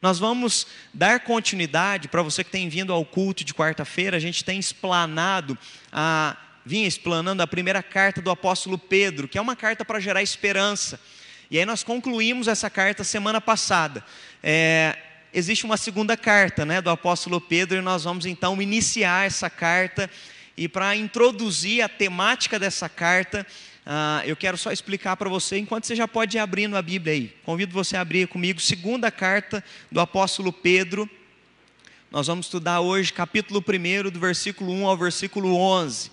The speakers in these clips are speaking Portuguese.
Nós vamos dar continuidade para você que tem vindo ao culto de quarta-feira. A gente tem explanado, a, vinha explanando a primeira carta do apóstolo Pedro, que é uma carta para gerar esperança. E aí nós concluímos essa carta semana passada. É, existe uma segunda carta né, do apóstolo Pedro e nós vamos então iniciar essa carta. E para introduzir a temática dessa carta, ah, eu quero só explicar para você, enquanto você já pode ir abrindo a Bíblia aí. Convido você a abrir comigo, segunda carta do apóstolo Pedro. Nós vamos estudar hoje capítulo 1, do versículo 1 ao versículo 11.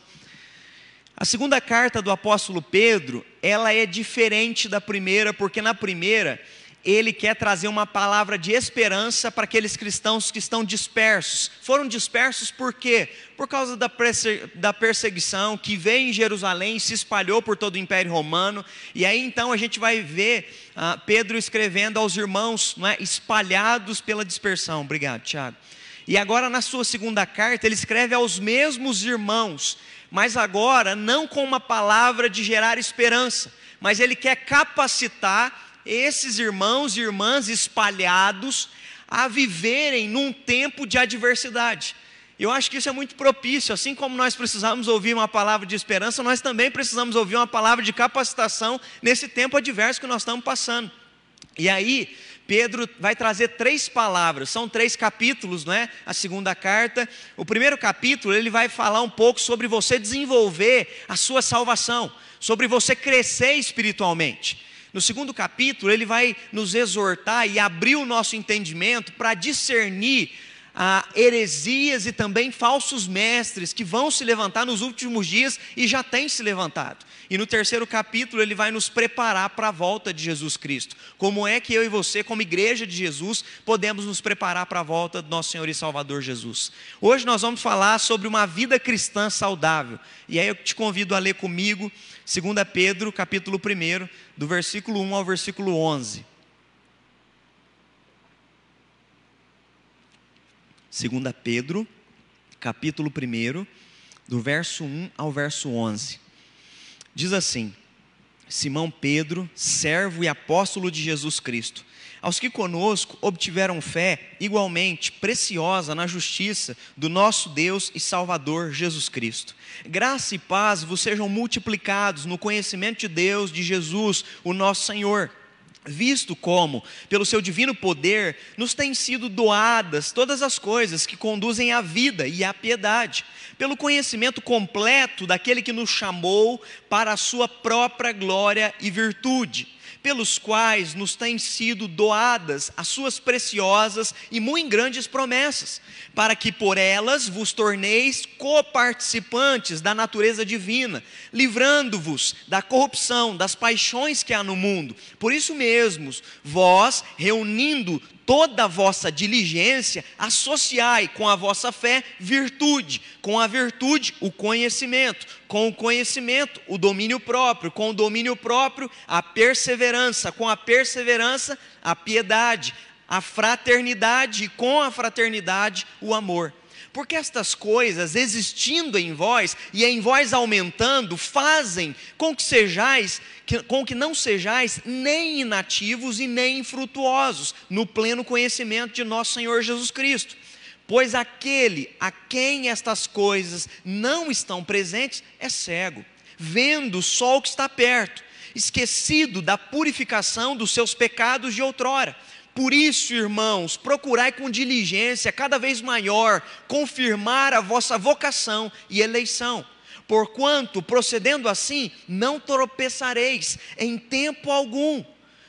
A segunda carta do apóstolo Pedro, ela é diferente da primeira, porque na primeira ele quer trazer uma palavra de esperança para aqueles cristãos que estão dispersos. Foram dispersos por quê? Por causa da, perseguição que veio em Jerusalém, se espalhou por todo o Império Romano. E aí então a gente vai ver ah, Pedro escrevendo aos irmãos é, espalhados pela dispersão. Obrigado, Tiago. E agora na sua segunda carta ele escreve aos mesmos irmãos, mas agora não com uma palavra de gerar esperança, mas ele quer capacitar esses irmãos e irmãs espalhados a viverem num tempo de adversidade. Eu acho que isso é muito propício, assim como nós precisamos ouvir uma palavra de esperança, nós também precisamos ouvir uma palavra de capacitação nesse tempo adverso que nós estamos passando. E aí, Pedro vai trazer três palavras, são três capítulos, não é? A segunda carta. O primeiro capítulo, ele vai falar um pouco sobre você desenvolver a sua salvação, sobre você crescer espiritualmente. No segundo capítulo, ele vai nos exortar e abrir o nosso entendimento para discernir ah, heresias e também falsos mestres que vão se levantar nos últimos dias e já têm se levantado. E no terceiro capítulo ele vai nos preparar para a volta de Jesus Cristo. Como é que eu e você, como igreja de Jesus, podemos nos preparar para a volta do nosso Senhor e Salvador Jesus? Hoje nós vamos falar sobre uma vida cristã saudável. E aí eu te convido a ler comigo 2 Pedro, capítulo 1, do versículo 1 ao versículo 11. 2 Pedro, capítulo 1, do verso 1 ao verso 11. Diz assim: Simão Pedro, servo e apóstolo de Jesus Cristo, aos que conosco obtiveram fé igualmente preciosa na justiça do nosso Deus e Salvador Jesus Cristo. Graça e paz vos sejam multiplicados no conhecimento de Deus, de Jesus, o nosso Senhor visto como, pelo seu divino poder, nos têm sido doadas todas as coisas que conduzem à vida e à piedade, pelo conhecimento completo daquele que nos chamou para a sua própria glória e virtude pelos quais nos têm sido doadas as suas preciosas e muito grandes promessas, para que por elas vos torneis coparticipantes da natureza divina, livrando-vos da corrupção, das paixões que há no mundo. Por isso mesmo, vós, reunindo toda a vossa diligência, associai com a vossa fé virtude, com a virtude o conhecimento, com o conhecimento o domínio próprio, com o domínio próprio a perseverança, com a perseverança a piedade, a fraternidade e com a fraternidade o amor. Porque estas coisas, existindo em vós e em vós aumentando, fazem com que sejais, com que não sejais nem inativos e nem infrutuosos no pleno conhecimento de nosso Senhor Jesus Cristo. Pois aquele a quem estas coisas não estão presentes é cego, vendo só o que está perto, esquecido da purificação dos seus pecados de outrora por isso, irmãos, procurai com diligência cada vez maior confirmar a vossa vocação e eleição. Porquanto, procedendo assim, não tropeçareis em tempo algum,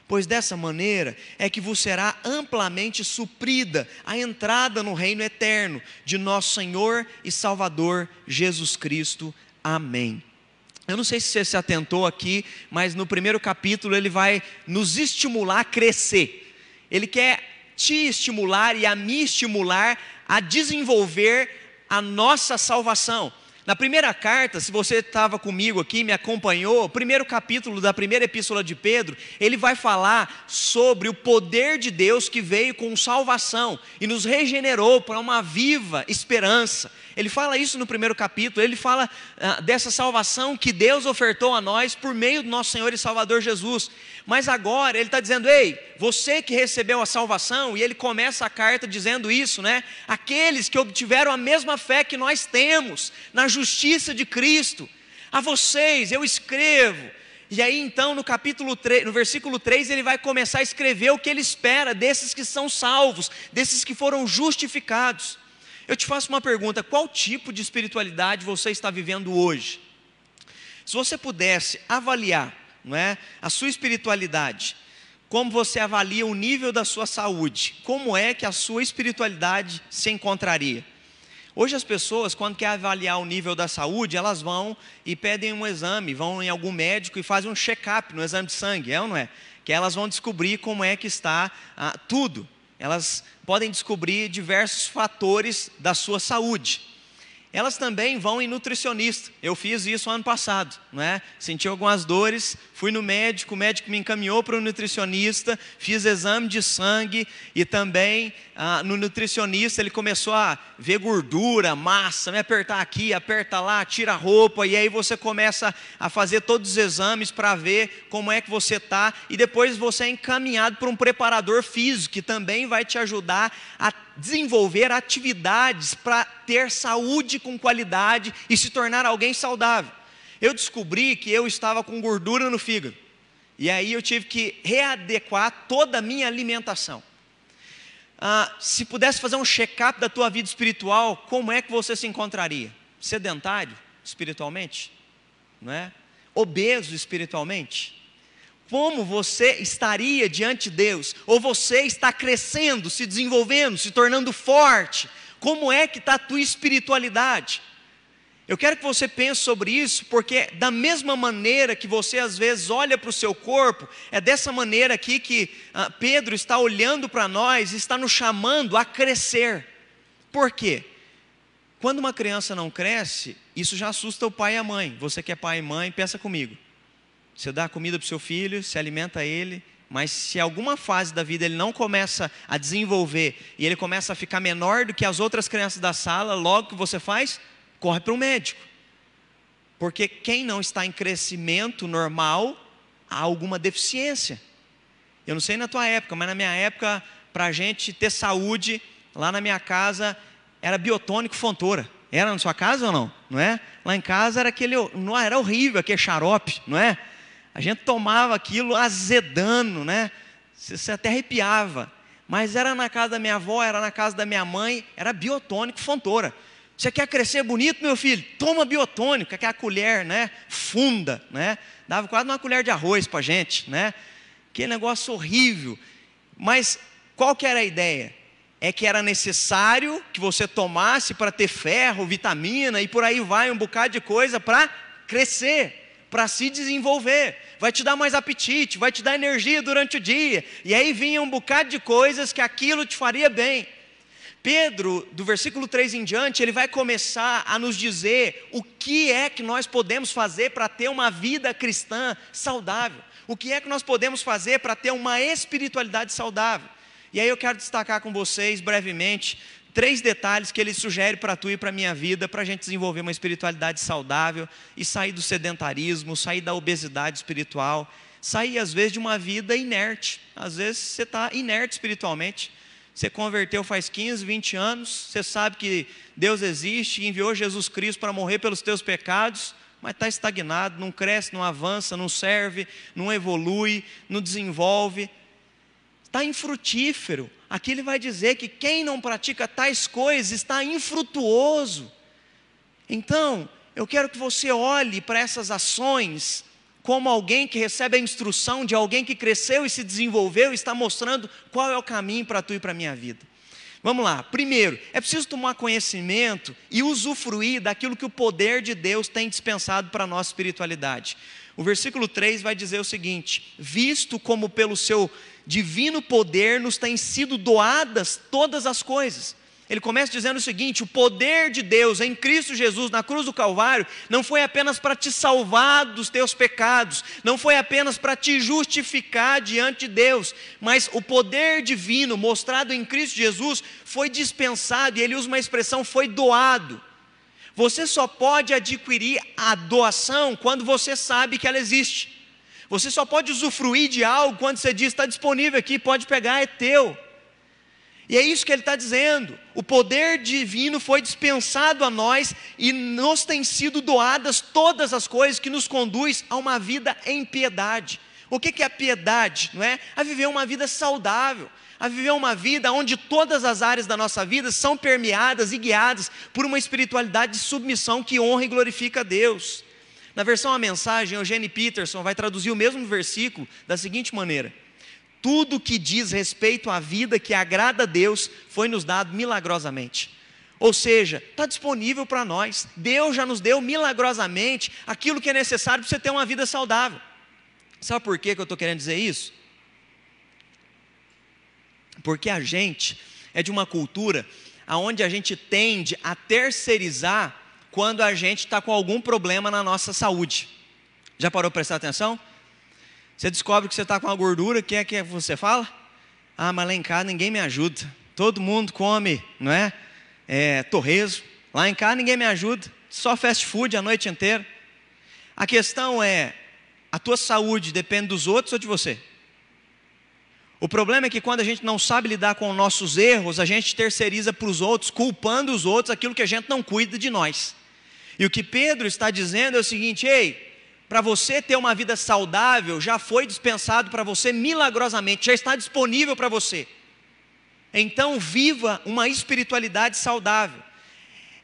pois dessa maneira é que vos será amplamente suprida a entrada no reino eterno de nosso Senhor e Salvador Jesus Cristo. Amém. Eu não sei se você se atentou aqui, mas no primeiro capítulo ele vai nos estimular a crescer. Ele quer te estimular e a me estimular a desenvolver a nossa salvação. Na primeira carta, se você estava comigo aqui, me acompanhou, primeiro capítulo da primeira epístola de Pedro, ele vai falar sobre o poder de Deus que veio com salvação e nos regenerou para uma viva esperança. Ele fala isso no primeiro capítulo, ele fala ah, dessa salvação que Deus ofertou a nós por meio do nosso Senhor e Salvador Jesus. Mas agora ele está dizendo: ei, você que recebeu a salvação, e ele começa a carta dizendo isso, né? Aqueles que obtiveram a mesma fé que nós temos, na justiça de Cristo, a vocês eu escrevo. E aí então no capítulo 3, no versículo 3, ele vai começar a escrever o que ele espera desses que são salvos, desses que foram justificados. Eu te faço uma pergunta: qual tipo de espiritualidade você está vivendo hoje? Se você pudesse avaliar não é? A sua espiritualidade. Como você avalia o nível da sua saúde? Como é que a sua espiritualidade se encontraria? Hoje as pessoas, quando querem avaliar o nível da saúde, elas vão e pedem um exame, vão em algum médico e fazem um check-up no exame de sangue, é ou não é? Que elas vão descobrir como é que está ah, tudo. Elas podem descobrir diversos fatores da sua saúde elas também vão em nutricionista. Eu fiz isso ano passado, né? Senti algumas dores, fui no médico, o médico me encaminhou para o nutricionista, fiz exame de sangue e também ah, no nutricionista ele começou a ver gordura, massa, me apertar aqui, aperta lá, tira a roupa e aí você começa a fazer todos os exames para ver como é que você está e depois você é encaminhado para um preparador físico que também vai te ajudar a desenvolver atividades para ter saúde com qualidade e se tornar alguém saudável. Eu descobri que eu estava com gordura no fígado. E aí eu tive que readequar toda a minha alimentação. Ah, se pudesse fazer um check-up da tua vida espiritual, como é que você se encontraria? Sedentário espiritualmente? Não é? Obeso espiritualmente? Como você estaria diante de Deus, ou você está crescendo, se desenvolvendo, se tornando forte, como é que está a tua espiritualidade? Eu quero que você pense sobre isso, porque da mesma maneira que você às vezes olha para o seu corpo, é dessa maneira aqui que ah, Pedro está olhando para nós, está nos chamando a crescer. Por quê? Quando uma criança não cresce, isso já assusta o pai e a mãe. Você que é pai e mãe, pensa comigo. Você dá comida para o seu filho, se alimenta ele, mas se alguma fase da vida ele não começa a desenvolver e ele começa a ficar menor do que as outras crianças da sala, logo que você faz, corre para o médico. Porque quem não está em crescimento normal, há alguma deficiência. Eu não sei na tua época, mas na minha época, para a gente ter saúde, lá na minha casa, era biotônico fontora. Era na sua casa ou não? Não é? Lá em casa era aquele, não era horrível, aquele xarope, não é? A gente tomava aquilo azedando, né? Você até arrepiava. Mas era na casa da minha avó, era na casa da minha mãe, era biotônico fontora. Você quer crescer bonito, meu filho? Toma biotônico, aquela colher, né? Funda, né? Dava quase uma colher de arroz para gente, né? Que negócio horrível. Mas qual que era a ideia? É que era necessário que você tomasse para ter ferro, vitamina e por aí vai um bocado de coisa para crescer para se desenvolver, vai te dar mais apetite, vai te dar energia durante o dia, e aí vinha um bocado de coisas que aquilo te faria bem. Pedro, do versículo 3 em diante, ele vai começar a nos dizer o que é que nós podemos fazer para ter uma vida cristã saudável, o que é que nós podemos fazer para ter uma espiritualidade saudável. E aí eu quero destacar com vocês brevemente três detalhes que ele sugere para tu e para a minha vida, para a gente desenvolver uma espiritualidade saudável e sair do sedentarismo, sair da obesidade espiritual, sair às vezes de uma vida inerte. Às vezes você está inerte espiritualmente. Você converteu faz 15, 20 anos, você sabe que Deus existe enviou Jesus Cristo para morrer pelos teus pecados, mas está estagnado, não cresce, não avança, não serve, não evolui, não desenvolve, está infrutífero. Aqui ele vai dizer que quem não pratica tais coisas está infrutuoso. Então, eu quero que você olhe para essas ações como alguém que recebe a instrução de alguém que cresceu e se desenvolveu e está mostrando qual é o caminho para tu e para a minha vida. Vamos lá. Primeiro, é preciso tomar conhecimento e usufruir daquilo que o poder de Deus tem dispensado para a nossa espiritualidade. O versículo 3 vai dizer o seguinte: Visto como pelo seu divino poder nos têm sido doadas todas as coisas. Ele começa dizendo o seguinte: o poder de Deus em Cristo Jesus na cruz do Calvário não foi apenas para te salvar dos teus pecados, não foi apenas para te justificar diante de Deus, mas o poder divino mostrado em Cristo Jesus foi dispensado, e ele usa uma expressão: foi doado. Você só pode adquirir a doação quando você sabe que ela existe. Você só pode usufruir de algo quando você diz está disponível aqui, pode pegar, é teu. E é isso que ele está dizendo. O poder divino foi dispensado a nós e nos têm sido doadas todas as coisas que nos conduz a uma vida em piedade. O que, que é piedade? Não é? A viver uma vida saudável, a viver uma vida onde todas as áreas da nossa vida são permeadas e guiadas por uma espiritualidade de submissão que honra e glorifica a Deus. Na versão A Mensagem, Eugene Peterson vai traduzir o mesmo versículo da seguinte maneira: Tudo que diz respeito à vida que agrada a Deus foi nos dado milagrosamente. Ou seja, está disponível para nós. Deus já nos deu milagrosamente aquilo que é necessário para você ter uma vida saudável. Sabe por que eu estou querendo dizer isso? Porque a gente é de uma cultura onde a gente tende a terceirizar quando a gente está com algum problema na nossa saúde. Já parou para prestar atenção? Você descobre que você está com uma gordura, o que é que você fala? Ah, mas lá em casa ninguém me ajuda. Todo mundo come, não é? é torresmo. Lá em casa ninguém me ajuda. Só fast food a noite inteira. A questão é: a tua saúde depende dos outros ou de você? O problema é que quando a gente não sabe lidar com nossos erros, a gente terceiriza para os outros, culpando os outros aquilo que a gente não cuida de nós. E o que Pedro está dizendo é o seguinte: ei, para você ter uma vida saudável, já foi dispensado para você milagrosamente, já está disponível para você. Então, viva uma espiritualidade saudável.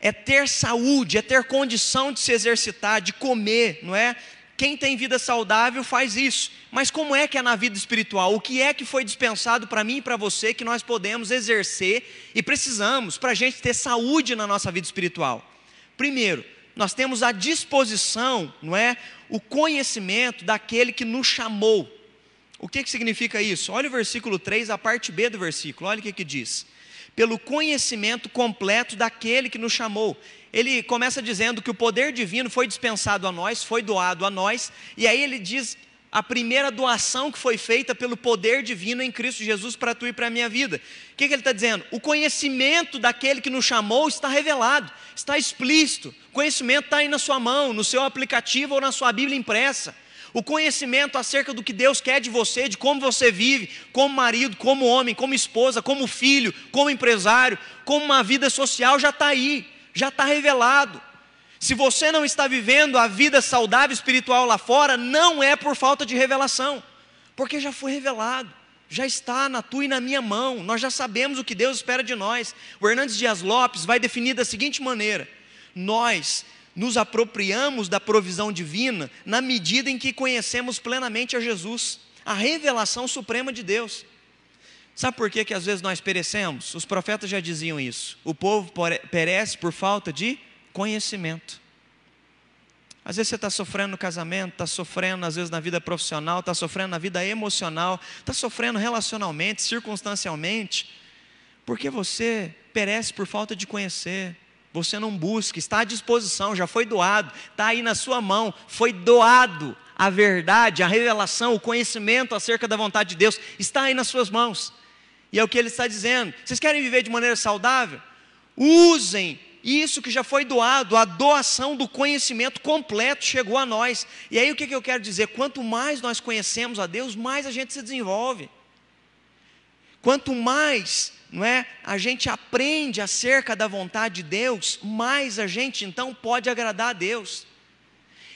É ter saúde, é ter condição de se exercitar, de comer, não é? Quem tem vida saudável faz isso. Mas como é que é na vida espiritual? O que é que foi dispensado para mim e para você que nós podemos exercer e precisamos para a gente ter saúde na nossa vida espiritual? Primeiro, nós temos a disposição, não é? O conhecimento daquele que nos chamou. O que, que significa isso? Olha o versículo 3, a parte B do versículo, olha o que, que diz. Pelo conhecimento completo daquele que nos chamou. Ele começa dizendo que o poder divino foi dispensado a nós, foi doado a nós, e aí ele diz a primeira doação que foi feita pelo poder divino em Cristo Jesus para tu e para a minha vida. O que, que ele está dizendo? O conhecimento daquele que nos chamou está revelado, está explícito. O conhecimento está aí na sua mão, no seu aplicativo ou na sua Bíblia impressa. O conhecimento acerca do que Deus quer de você, de como você vive, como marido, como homem, como esposa, como filho, como empresário, como uma vida social, já está aí, já está revelado. Se você não está vivendo a vida saudável espiritual lá fora, não é por falta de revelação, porque já foi revelado, já está na tua e na minha mão, nós já sabemos o que Deus espera de nós. O Hernandes Dias Lopes vai definir da seguinte maneira: nós nos apropriamos da provisão divina na medida em que conhecemos plenamente a Jesus, a revelação suprema de Deus. Sabe por que, que às vezes nós perecemos? Os profetas já diziam isso. O povo perece por falta de conhecimento. Às vezes você está sofrendo no casamento, está sofrendo às vezes na vida profissional, está sofrendo na vida emocional, está sofrendo relacionalmente, circunstancialmente, porque você perece por falta de conhecer. Você não busca, está à disposição, já foi doado, está aí na sua mão, foi doado a verdade, a revelação, o conhecimento acerca da vontade de Deus, está aí nas suas mãos. E é o que ele está dizendo. Vocês querem viver de maneira saudável? Usem isso que já foi doado, a doação do conhecimento completo chegou a nós. E aí o que, eu quero dizer? Quanto mais nós conhecemos a Deus, mais a gente se desenvolve. Quanto mais não é, a gente aprende acerca da vontade de Deus, mais a gente então pode agradar a Deus.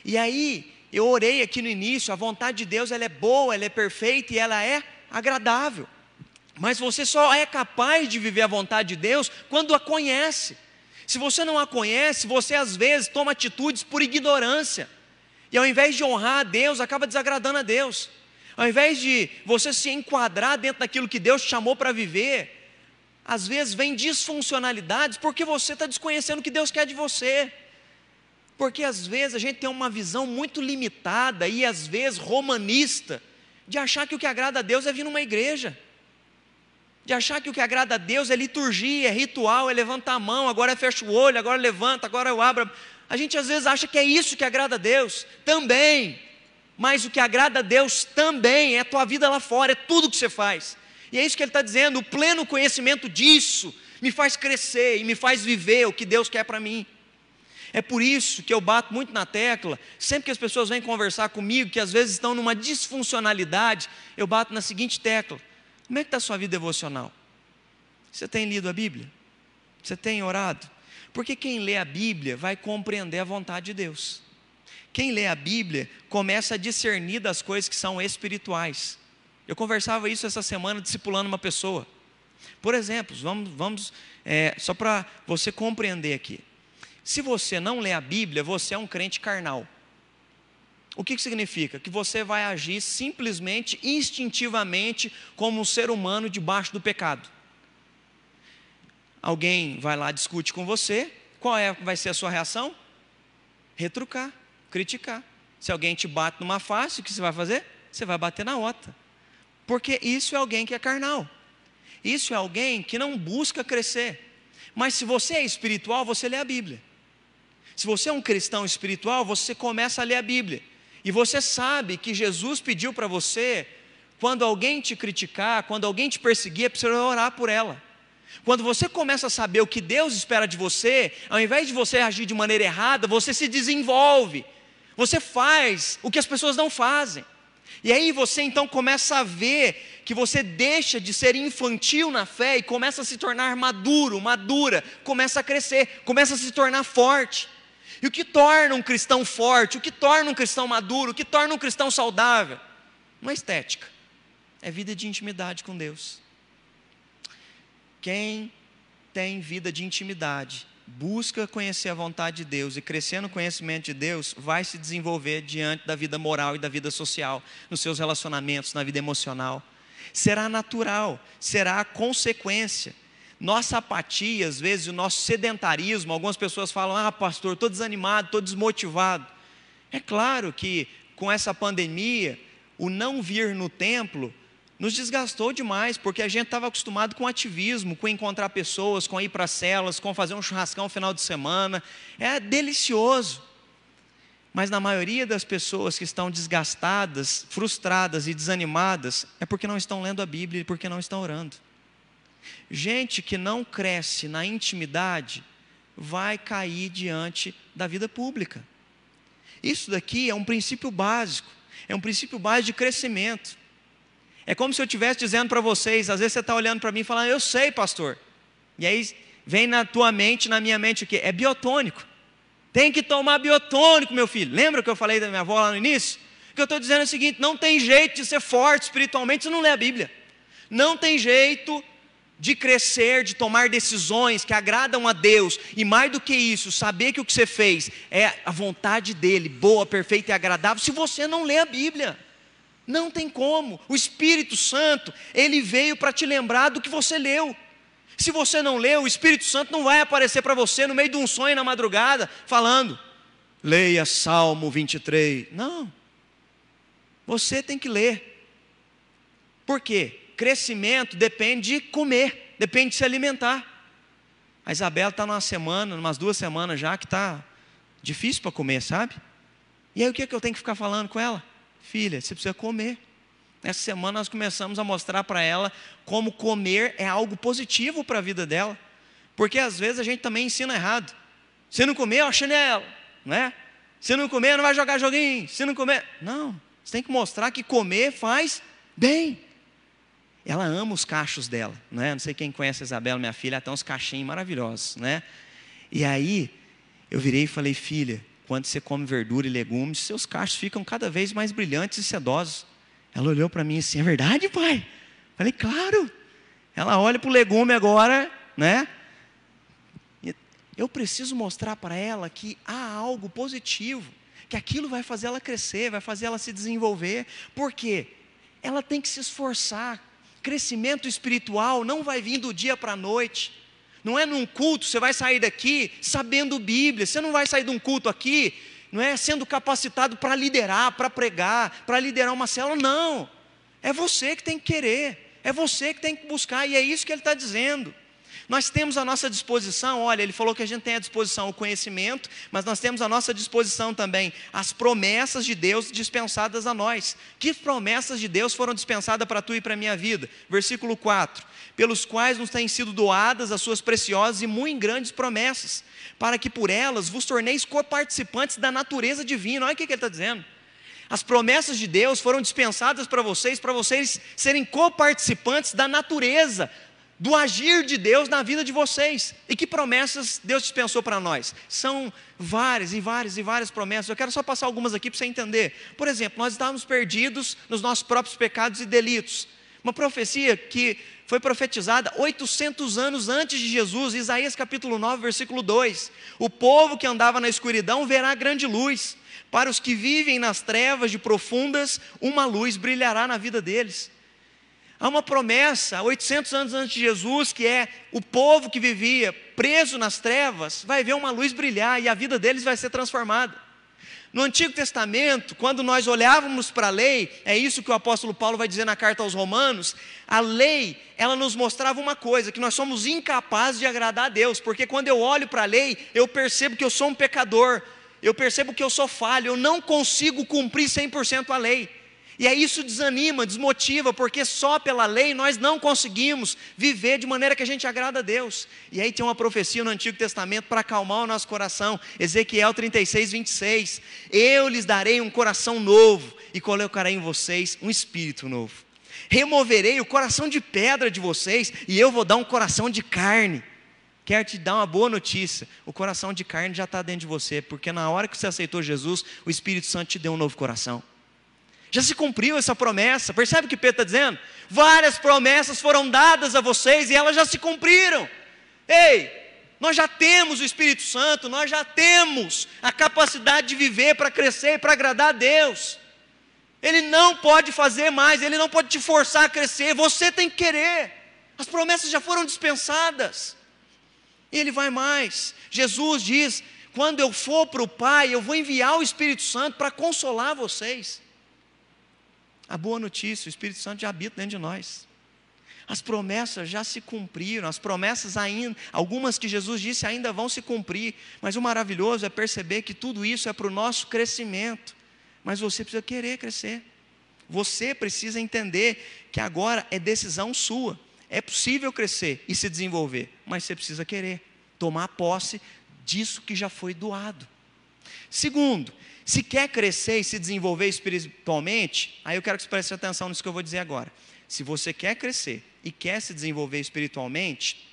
E aí, eu orei aqui no início, a vontade de Deus ela é boa, ela é perfeita e ela é agradável. Mas você só é capaz de viver a vontade de Deus quando a conhece. Se você não a conhece, você às vezes toma atitudes por ignorância. E ao invés de honrar a Deus, acaba desagradando a Deus. Ao invés de você se enquadrar dentro daquilo que Deus te chamou para viver, às vezes vem disfuncionalidades porque você está desconhecendo o que Deus quer de você. Porque às vezes a gente tem uma visão muito limitada e às vezes romanista de achar que o que agrada a Deus é vir numa igreja de achar que o que agrada a Deus é liturgia, é ritual, é levantar a mão, agora eu fecho o olho, agora levanta, agora eu abro. A gente às vezes acha que é isso que agrada a Deus, também. Mas o que agrada a Deus também é a tua vida lá fora, é tudo que você faz. E é isso que ele está dizendo: o pleno conhecimento disso me faz crescer e me faz viver o que Deus quer para mim. É por isso que eu bato muito na tecla, sempre que as pessoas vêm conversar comigo, que às vezes estão numa disfuncionalidade, eu bato na seguinte tecla: como é que está a sua vida devocional? Você tem lido a Bíblia? Você tem orado? Porque quem lê a Bíblia vai compreender a vontade de Deus. Quem lê a Bíblia começa a discernir das coisas que são espirituais. Eu conversava isso essa semana discipulando uma pessoa. Por exemplo, vamos, vamos é, só para você compreender aqui. Se você não lê a Bíblia, você é um crente carnal. O que, que significa? Que você vai agir simplesmente, instintivamente, como um ser humano debaixo do pecado. Alguém vai lá, discute com você, qual é, vai ser a sua reação? Retrucar criticar. Se alguém te bate numa face, o que você vai fazer? Você vai bater na outra. Porque isso é alguém que é carnal. Isso é alguém que não busca crescer. Mas se você é espiritual, você lê a Bíblia. Se você é um cristão espiritual, você começa a ler a Bíblia. E você sabe que Jesus pediu para você, quando alguém te criticar, quando alguém te perseguir, é você orar por ela. Quando você começa a saber o que Deus espera de você, ao invés de você agir de maneira errada, você se desenvolve você faz o que as pessoas não fazem. E aí você então começa a ver que você deixa de ser infantil na fé e começa a se tornar maduro, madura, começa a crescer, começa a se tornar forte. E o que torna um cristão forte, o que torna um cristão maduro, o que torna um cristão saudável? Não é estética, é vida de intimidade com Deus. Quem tem vida de intimidade busca conhecer a vontade de Deus e crescer no conhecimento de Deus, vai se desenvolver diante da vida moral e da vida social, nos seus relacionamentos, na vida emocional. Será natural, será consequência. Nossa apatia, às vezes, o nosso sedentarismo, algumas pessoas falam: ah, pastor, estou desanimado, estou desmotivado. É claro que com essa pandemia, o não vir no templo nos desgastou demais, porque a gente estava acostumado com ativismo, com encontrar pessoas, com ir para celas, com fazer um churrascão no final de semana. É delicioso. Mas na maioria das pessoas que estão desgastadas, frustradas e desanimadas, é porque não estão lendo a Bíblia e porque não estão orando. Gente que não cresce na intimidade vai cair diante da vida pública. Isso daqui é um princípio básico, é um princípio básico de crescimento. É como se eu estivesse dizendo para vocês, às vezes você está olhando para mim e falando, eu sei, pastor. E aí vem na tua mente, na minha mente o quê? É biotônico. Tem que tomar biotônico, meu filho. Lembra que eu falei da minha avó lá no início? O que eu estou dizendo é o seguinte: não tem jeito de ser forte espiritualmente se não lê a Bíblia. Não tem jeito de crescer, de tomar decisões que agradam a Deus, e mais do que isso, saber que o que você fez é a vontade dEle, boa, perfeita e agradável, se você não lê a Bíblia. Não tem como. O Espírito Santo, ele veio para te lembrar do que você leu. Se você não leu, o Espírito Santo não vai aparecer para você no meio de um sonho na madrugada, falando: leia Salmo 23. Não. Você tem que ler. Por quê? Crescimento depende de comer, depende de se alimentar. A Isabela está numa semana, umas duas semanas já, que está difícil para comer, sabe? E aí o que, é que eu tenho que ficar falando com ela? Filha, você precisa comer. Essa semana nós começamos a mostrar para ela como comer é algo positivo para a vida dela. Porque às vezes a gente também ensina errado. Se não comer, ó, chinelo, né? Se não comer, não vai jogar joguinho. Se não comer. Não, você tem que mostrar que comer faz bem. Ela ama os cachos dela, né? Não sei quem conhece a Isabela, minha filha, até uns cachinhos maravilhosos, né? E aí, eu virei e falei, filha, quando você come verdura e legumes, seus cachos ficam cada vez mais brilhantes e sedosos. Ela olhou para mim assim: é verdade, pai? Falei, claro. Ela olha para o legume agora, né? Eu preciso mostrar para ela que há algo positivo, que aquilo vai fazer ela crescer, vai fazer ela se desenvolver. Por quê? Ela tem que se esforçar. Crescimento espiritual não vai vir do dia para a noite. Não é num culto, você vai sair daqui sabendo Bíblia. Você não vai sair de um culto aqui, não é sendo capacitado para liderar, para pregar, para liderar uma célula. Não. É você que tem que querer. É você que tem que buscar. E é isso que ele está dizendo. Nós temos à nossa disposição, olha, ele falou que a gente tem à disposição o conhecimento, mas nós temos à nossa disposição também as promessas de Deus dispensadas a nós. Que promessas de Deus foram dispensadas para tu e para a minha vida? Versículo 4: pelos quais nos têm sido doadas as suas preciosas e muito grandes promessas, para que por elas vos torneis coparticipantes da natureza divina. Olha o que ele está dizendo. As promessas de Deus foram dispensadas para vocês, para vocês serem coparticipantes da natureza, do agir de Deus na vida de vocês. E que promessas Deus dispensou para nós? São várias e várias e várias promessas. Eu quero só passar algumas aqui para você entender. Por exemplo, nós estávamos perdidos nos nossos próprios pecados e delitos. Uma profecia que foi profetizada 800 anos antes de Jesus, Isaías capítulo 9, versículo 2. O povo que andava na escuridão verá grande luz. Para os que vivem nas trevas de profundas, uma luz brilhará na vida deles. Há uma promessa, 800 anos antes de Jesus, que é o povo que vivia preso nas trevas vai ver uma luz brilhar e a vida deles vai ser transformada. No Antigo Testamento, quando nós olhávamos para a lei, é isso que o apóstolo Paulo vai dizer na carta aos Romanos, a lei, ela nos mostrava uma coisa, que nós somos incapazes de agradar a Deus, porque quando eu olho para a lei, eu percebo que eu sou um pecador, eu percebo que eu sou falho, eu não consigo cumprir 100% a lei. E aí isso desanima, desmotiva, porque só pela lei nós não conseguimos viver de maneira que a gente agrada a Deus. E aí tem uma profecia no Antigo Testamento para acalmar o nosso coração, Ezequiel 36, 26. Eu lhes darei um coração novo e colocarei em vocês um espírito novo. Removerei o coração de pedra de vocês e eu vou dar um coração de carne. Quero te dar uma boa notícia: o coração de carne já está dentro de você, porque na hora que você aceitou Jesus, o Espírito Santo te deu um novo coração. Já se cumpriu essa promessa. Percebe o que Pedro está dizendo? Várias promessas foram dadas a vocês e elas já se cumpriram. Ei, nós já temos o Espírito Santo, nós já temos a capacidade de viver para crescer e para agradar a Deus. Ele não pode fazer mais, ele não pode te forçar a crescer, você tem que querer. As promessas já foram dispensadas. E ele vai mais. Jesus diz: quando eu for para o Pai, eu vou enviar o Espírito Santo para consolar vocês. A boa notícia, o Espírito Santo já habita dentro de nós. As promessas já se cumpriram, as promessas ainda, algumas que Jesus disse ainda vão se cumprir, mas o maravilhoso é perceber que tudo isso é para o nosso crescimento. Mas você precisa querer crescer. Você precisa entender que agora é decisão sua. É possível crescer e se desenvolver, mas você precisa querer tomar posse disso que já foi doado. Segundo, se quer crescer e se desenvolver espiritualmente, aí eu quero que você preste atenção nisso que eu vou dizer agora. Se você quer crescer e quer se desenvolver espiritualmente,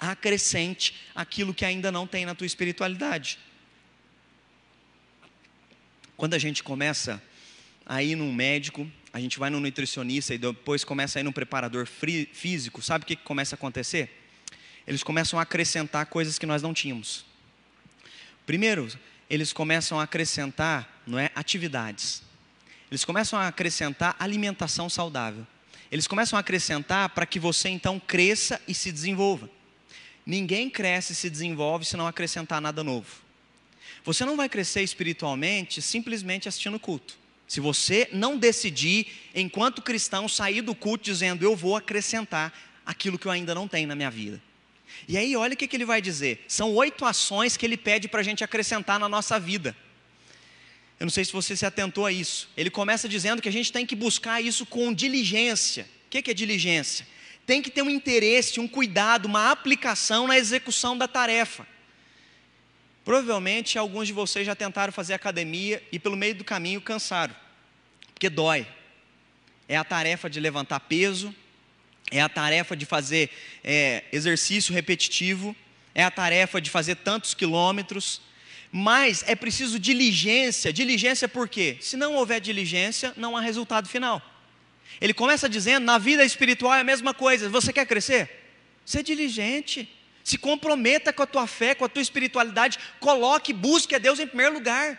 acrescente aquilo que ainda não tem na tua espiritualidade. Quando a gente começa a ir num médico, a gente vai num nutricionista e depois começa a ir num preparador físico, sabe o que começa a acontecer? Eles começam a acrescentar coisas que nós não tínhamos. Primeiro, eles começam a acrescentar, não é, atividades. Eles começam a acrescentar alimentação saudável. Eles começam a acrescentar para que você então cresça e se desenvolva. Ninguém cresce e se desenvolve se não acrescentar nada novo. Você não vai crescer espiritualmente simplesmente assistindo culto. Se você não decidir, enquanto cristão, sair do culto dizendo eu vou acrescentar aquilo que eu ainda não tenho na minha vida. E aí, olha o que, que ele vai dizer: são oito ações que ele pede para a gente acrescentar na nossa vida. Eu não sei se você se atentou a isso. Ele começa dizendo que a gente tem que buscar isso com diligência. O que, que é diligência? Tem que ter um interesse, um cuidado, uma aplicação na execução da tarefa. Provavelmente alguns de vocês já tentaram fazer academia e pelo meio do caminho cansaram, porque dói. É a tarefa de levantar peso, é a tarefa de fazer é, exercício repetitivo, é a tarefa de fazer tantos quilômetros, mas é preciso diligência. Diligência por quê? Se não houver diligência, não há resultado final. Ele começa dizendo: na vida espiritual é a mesma coisa. Você quer crescer? Ser diligente. Se comprometa com a tua fé, com a tua espiritualidade. Coloque, busque a Deus em primeiro lugar.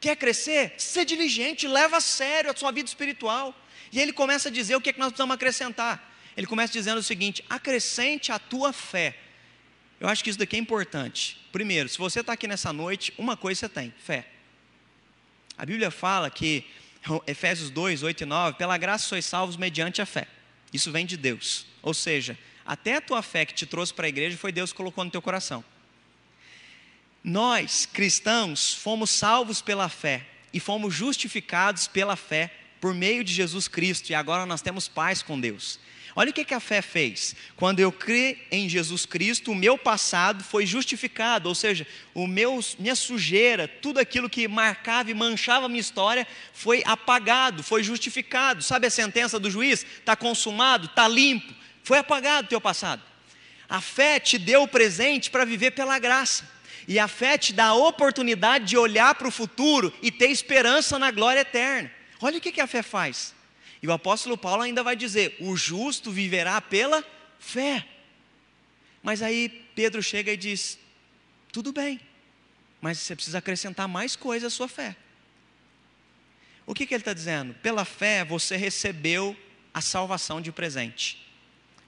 Quer crescer? Ser diligente, leva a sério a sua vida espiritual. E ele começa a dizer o que, é que nós precisamos acrescentar ele começa dizendo o seguinte: acrescente a tua fé. Eu acho que isso daqui é importante. Primeiro, se você está aqui nessa noite, uma coisa você tem: fé. A Bíblia fala que, Efésios 2, 8 e 9, pela graça sois salvos mediante a fé. Isso vem de Deus. Ou seja, até a tua fé que te trouxe para a igreja foi Deus que colocou no teu coração. Nós, cristãos, fomos salvos pela fé e fomos justificados pela fé por meio de Jesus Cristo, e agora nós temos paz com Deus. Olha o que, a fé fez. Quando eu criei em Jesus Cristo, o meu passado foi justificado, ou seja, o meu, minha sujeira, tudo aquilo que marcava e manchava a minha história, foi apagado, foi justificado. Sabe a sentença do juiz? Está consumado, está limpo, foi apagado o teu passado. A fé te deu o presente para viver pela graça. E a fé te dá a oportunidade de olhar para o futuro e ter esperança na glória eterna. Olha o que a fé faz. E o apóstolo Paulo ainda vai dizer: o justo viverá pela fé. Mas aí Pedro chega e diz: tudo bem, mas você precisa acrescentar mais coisa à sua fé. O que, que ele está dizendo? Pela fé você recebeu a salvação de presente,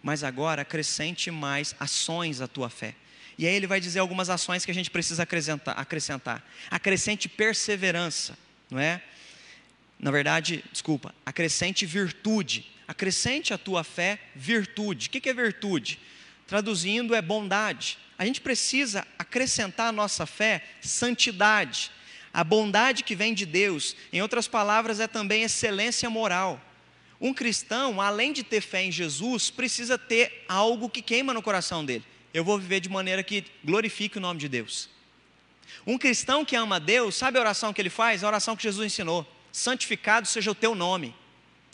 mas agora acrescente mais ações à tua fé. E aí ele vai dizer algumas ações que a gente precisa acrescentar. acrescentar. Acrescente perseverança, não é? Na verdade, desculpa, acrescente virtude. Acrescente a tua fé virtude. O que é virtude? Traduzindo, é bondade. A gente precisa acrescentar à nossa fé santidade. A bondade que vem de Deus, em outras palavras, é também excelência moral. Um cristão, além de ter fé em Jesus, precisa ter algo que queima no coração dele. Eu vou viver de maneira que glorifique o nome de Deus. Um cristão que ama Deus, sabe a oração que ele faz? A oração que Jesus ensinou santificado seja o teu nome.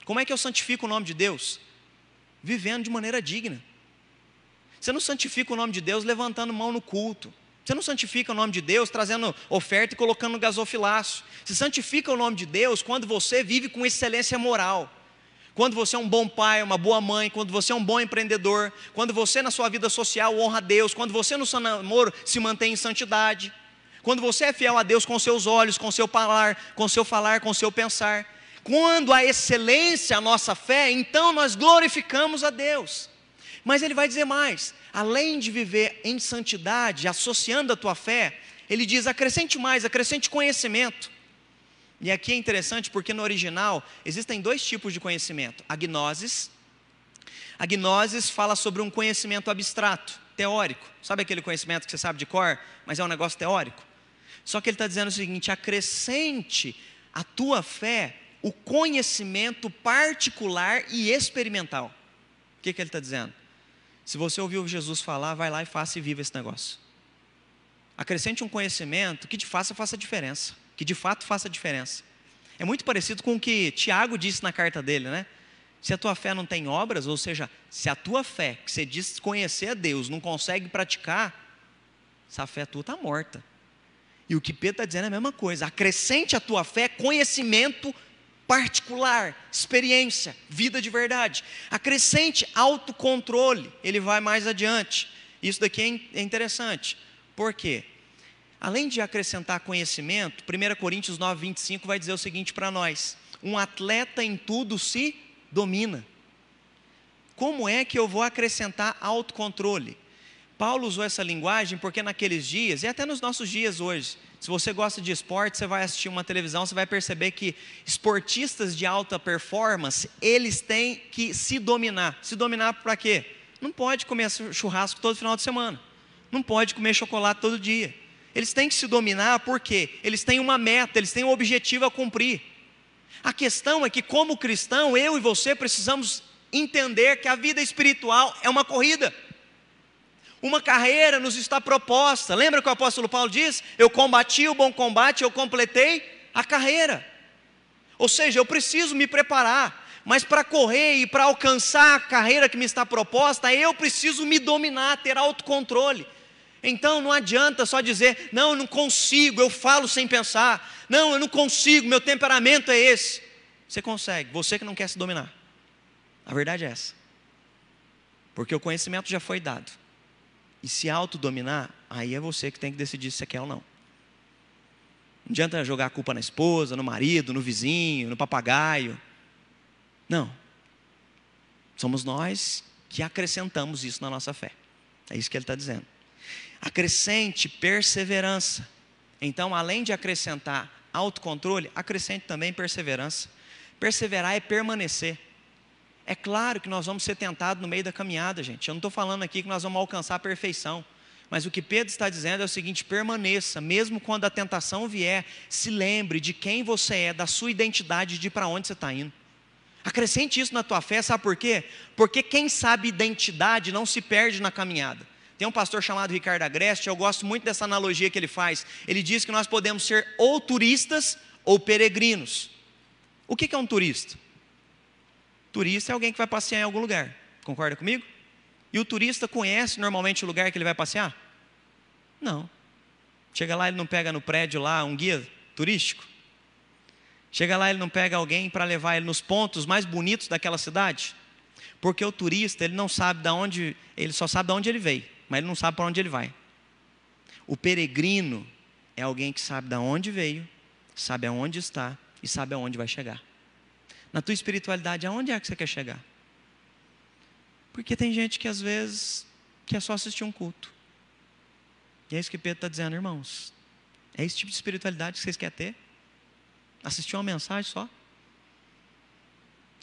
Como é que eu santifico o nome de Deus? Vivendo de maneira digna. Você não santifica o nome de Deus levantando mão no culto. Você não santifica o nome de Deus trazendo oferta e colocando no gasofilaço. Você santifica o nome de Deus quando você vive com excelência moral. Quando você é um bom pai, uma boa mãe, quando você é um bom empreendedor, quando você na sua vida social honra a Deus, quando você no seu namoro se mantém em santidade. Quando você é fiel a Deus com seus olhos, com seu falar, com seu falar, com seu pensar. Quando a excelência a nossa fé, então nós glorificamos a Deus. Mas ele vai dizer mais: além de viver em santidade, associando a tua fé, ele diz: acrescente mais, acrescente conhecimento. E aqui é interessante porque no original existem dois tipos de conhecimento: a gnosis. A gnosis fala sobre um conhecimento abstrato, teórico. Sabe aquele conhecimento que você sabe de cor, mas é um negócio teórico? Só que ele está dizendo o seguinte: acrescente a tua fé o conhecimento particular e experimental. O que, que ele está dizendo? Se você ouviu Jesus falar, vai lá e faça e viva esse negócio. Acrescente um conhecimento que de fato faça diferença. Que de fato faça diferença. É muito parecido com o que Tiago disse na carta dele, né? Se a tua fé não tem obras, ou seja, se a tua fé, que você diz conhecer a Deus, não consegue praticar, essa fé tua está morta. E o que Pedro está dizendo é a mesma coisa. Acrescente à tua fé conhecimento particular, experiência, vida de verdade. Acrescente autocontrole. Ele vai mais adiante. Isso daqui é, é interessante. Por quê? Além de acrescentar conhecimento, 1 Coríntios 9, 25 vai dizer o seguinte para nós: um atleta em tudo se domina. Como é que eu vou acrescentar autocontrole? Paulo usou essa linguagem porque naqueles dias, e até nos nossos dias hoje, se você gosta de esporte, você vai assistir uma televisão, você vai perceber que esportistas de alta performance, eles têm que se dominar. Se dominar para quê? Não pode comer churrasco todo final de semana. Não pode comer chocolate todo dia. Eles têm que se dominar porque eles têm uma meta, eles têm um objetivo a cumprir. A questão é que, como cristão, eu e você precisamos entender que a vida espiritual é uma corrida. Uma carreira nos está proposta. Lembra que o apóstolo Paulo diz? Eu combati o bom combate, eu completei a carreira. Ou seja, eu preciso me preparar, mas para correr e para alcançar a carreira que me está proposta, eu preciso me dominar, ter autocontrole. Então não adianta só dizer, não, eu não consigo, eu falo sem pensar, não, eu não consigo, meu temperamento é esse. Você consegue, você que não quer se dominar. A verdade é essa. Porque o conhecimento já foi dado e se autodominar, aí é você que tem que decidir se você quer ou não. Não adianta jogar a culpa na esposa, no marido, no vizinho, no papagaio. Não. Somos nós que acrescentamos isso na nossa fé. É isso que ele está dizendo. Acrescente perseverança. Então, além de acrescentar autocontrole, acrescente também perseverança. Perseverar é permanecer. É claro que nós vamos ser tentados no meio da caminhada, gente. Eu não estou falando aqui que nós vamos alcançar a perfeição. Mas o que Pedro está dizendo é o seguinte: permaneça, mesmo quando a tentação vier, se lembre de quem você é, da sua identidade, de para onde você está indo. Acrescente isso na tua fé, sabe por quê? Porque quem sabe identidade não se perde na caminhada. Tem um pastor chamado Ricardo Agreste, eu gosto muito dessa analogia que ele faz. Ele diz que nós podemos ser ou turistas ou peregrinos. O que é um turista? Turista é alguém que vai passear em algum lugar, concorda comigo? E o turista conhece normalmente o lugar que ele vai passear? Não. Chega lá, ele não pega no prédio lá um guia turístico? Chega lá, ele não pega alguém para levar ele nos pontos mais bonitos daquela cidade? Porque o turista, ele não sabe de onde, ele só sabe de onde ele veio, mas ele não sabe para onde ele vai. O peregrino é alguém que sabe de onde veio, sabe aonde está e sabe aonde vai chegar. Na tua espiritualidade, aonde é que você quer chegar? Porque tem gente que às vezes quer só assistir um culto. E é isso que Pedro está dizendo, irmãos. É esse tipo de espiritualidade que vocês querem ter? Assistir uma mensagem só?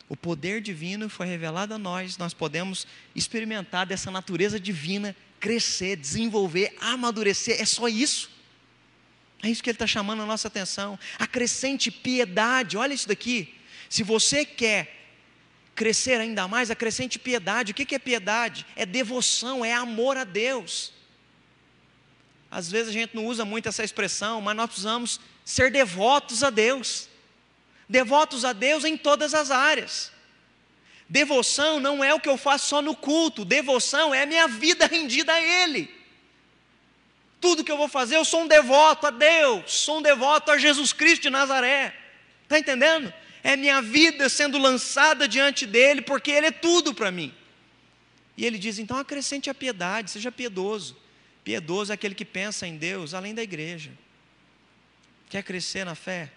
O poder divino foi revelado a nós, nós podemos experimentar dessa natureza divina, crescer, desenvolver, amadurecer, é só isso. É isso que ele está chamando a nossa atenção. Acrescente piedade, olha isso daqui. Se você quer crescer ainda mais, acrescente piedade. O que é piedade? É devoção, é amor a Deus. Às vezes a gente não usa muito essa expressão, mas nós precisamos ser devotos a Deus. Devotos a Deus em todas as áreas. Devoção não é o que eu faço só no culto, devoção é a minha vida rendida a Ele. Tudo que eu vou fazer, eu sou um devoto a Deus, sou um devoto a Jesus Cristo de Nazaré. Está entendendo? É minha vida sendo lançada diante dele, porque Ele é tudo para mim. E ele diz: então acrescente a piedade, seja piedoso. Piedoso é aquele que pensa em Deus além da igreja. Quer crescer na fé?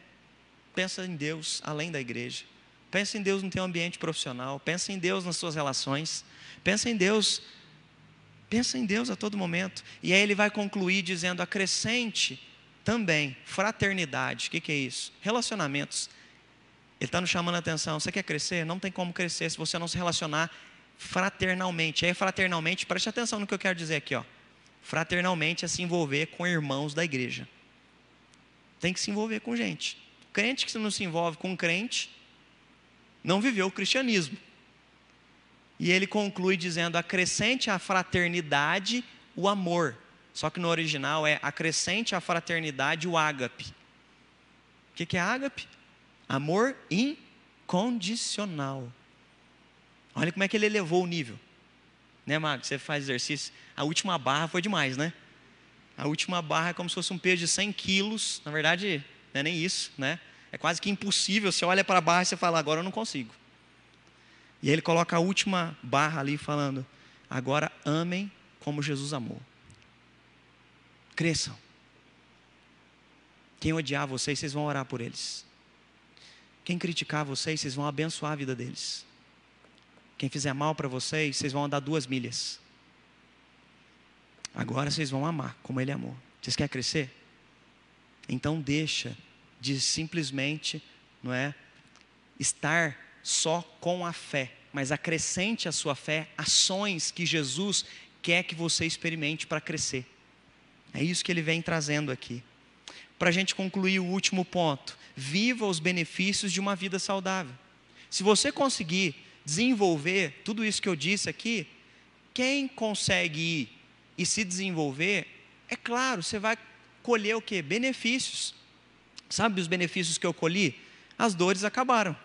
Pensa em Deus além da igreja. Pensa em Deus no teu ambiente profissional. Pensa em Deus nas suas relações. Pensa em Deus. Pensa em Deus a todo momento. E aí ele vai concluir dizendo: acrescente também fraternidade. O que, que é isso? Relacionamentos. Ele está nos chamando a atenção. Você quer crescer? Não tem como crescer se você não se relacionar fraternalmente. Aí, fraternalmente, preste atenção no que eu quero dizer aqui. Ó. Fraternalmente é se envolver com irmãos da igreja tem que se envolver com gente. Crente que não se envolve com crente, não viveu o cristianismo. E ele conclui dizendo: acrescente à fraternidade o amor. Só que no original é acrescente à fraternidade o ágape. O que é ágape? Amor incondicional. Olha como é que ele elevou o nível. Né, Mago? Você faz exercício. A última barra foi demais, né? A última barra é como se fosse um peso de 100 quilos. Na verdade, não é nem isso, né? É quase que impossível. Você olha para a barra e você fala, agora eu não consigo. E aí ele coloca a última barra ali falando, agora amem como Jesus amou. Cresçam. Quem odiar vocês, vocês vão orar por eles. Quem criticar vocês, vocês vão abençoar a vida deles. Quem fizer mal para vocês, vocês vão andar duas milhas. Agora vocês vão amar como ele amou. Vocês querem crescer? Então deixa de simplesmente, não é, estar só com a fé, mas acrescente a sua fé ações que Jesus quer que você experimente para crescer. É isso que ele vem trazendo aqui. Para a gente concluir o último ponto, viva os benefícios de uma vida saudável. Se você conseguir desenvolver tudo isso que eu disse aqui, quem consegue ir e se desenvolver, é claro, você vai colher o que? Benefícios. Sabe os benefícios que eu colhi? As dores acabaram.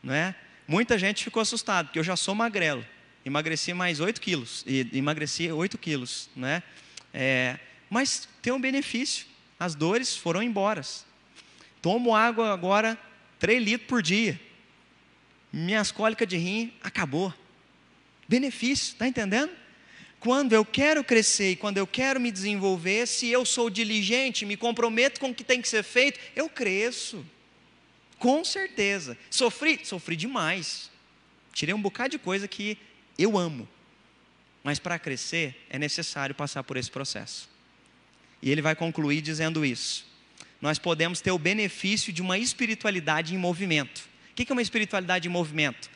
Não é? Muita gente ficou assustada, porque eu já sou magrelo. Emagreci mais 8 quilos. E emagreci 8 quilos. Né? É, mas tem um benefício. As dores foram embora. Tomo água agora 3 litros por dia. Minhas cólicas de rim acabou. Benefício, está entendendo? Quando eu quero crescer e quando eu quero me desenvolver, se eu sou diligente, me comprometo com o que tem que ser feito, eu cresço. Com certeza. Sofri? Sofri demais. Tirei um bocado de coisa que eu amo. Mas para crescer é necessário passar por esse processo. E ele vai concluir dizendo isso. Nós podemos ter o benefício de uma espiritualidade em movimento. O que é uma espiritualidade em movimento?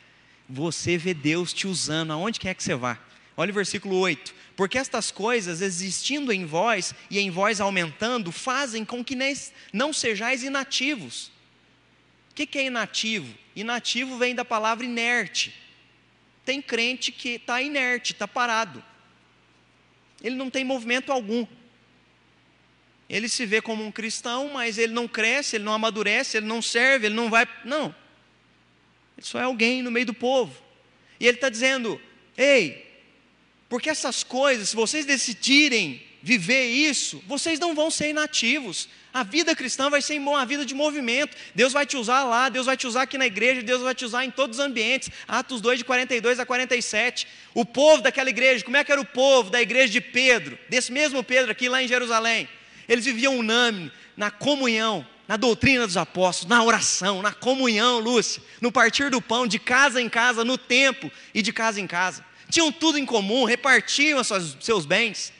Você vê Deus te usando aonde quer que você vá. Olha o versículo 8. Porque estas coisas, existindo em vós e em vós aumentando, fazem com que não sejais inativos. O que é inativo? Inativo vem da palavra inerte. Tem crente que está inerte, está parado. Ele não tem movimento algum. Ele se vê como um cristão, mas ele não cresce, ele não amadurece, ele não serve, ele não vai. Não. Ele só é alguém no meio do povo. E ele está dizendo: ei, porque essas coisas, se vocês decidirem viver isso, vocês não vão ser inativos. A vida cristã vai ser uma vida de movimento. Deus vai te usar lá, Deus vai te usar aqui na igreja, Deus vai te usar em todos os ambientes. Atos 2, de 42 a 47. O povo daquela igreja, como é que era o povo da igreja de Pedro, desse mesmo Pedro aqui lá em Jerusalém? Eles viviam unânime na comunhão, na doutrina dos apóstolos, na oração, na comunhão, Lúcia, no partir do pão, de casa em casa, no templo e de casa em casa. Tinham tudo em comum, repartiam seus bens.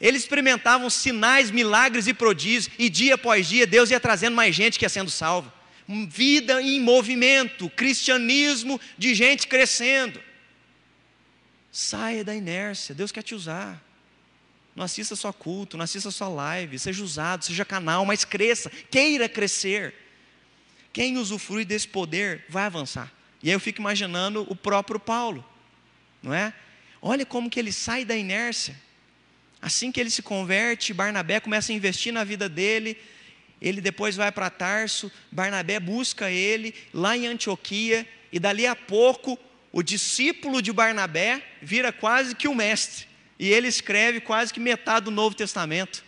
Eles experimentavam sinais, milagres e prodígios, e dia após dia Deus ia trazendo mais gente que ia sendo salva. Vida em movimento, cristianismo de gente crescendo. Saia da inércia, Deus quer te usar. Não assista só culto, não assista só live, seja usado, seja canal, mas cresça, queira crescer. Quem usufrui desse poder vai avançar. E aí eu fico imaginando o próprio Paulo, não é? Olha como que ele sai da inércia. Assim que ele se converte, Barnabé começa a investir na vida dele. Ele depois vai para Tarso, Barnabé busca ele lá em Antioquia, e dali a pouco o discípulo de Barnabé vira quase que o mestre, e ele escreve quase que metade do Novo Testamento.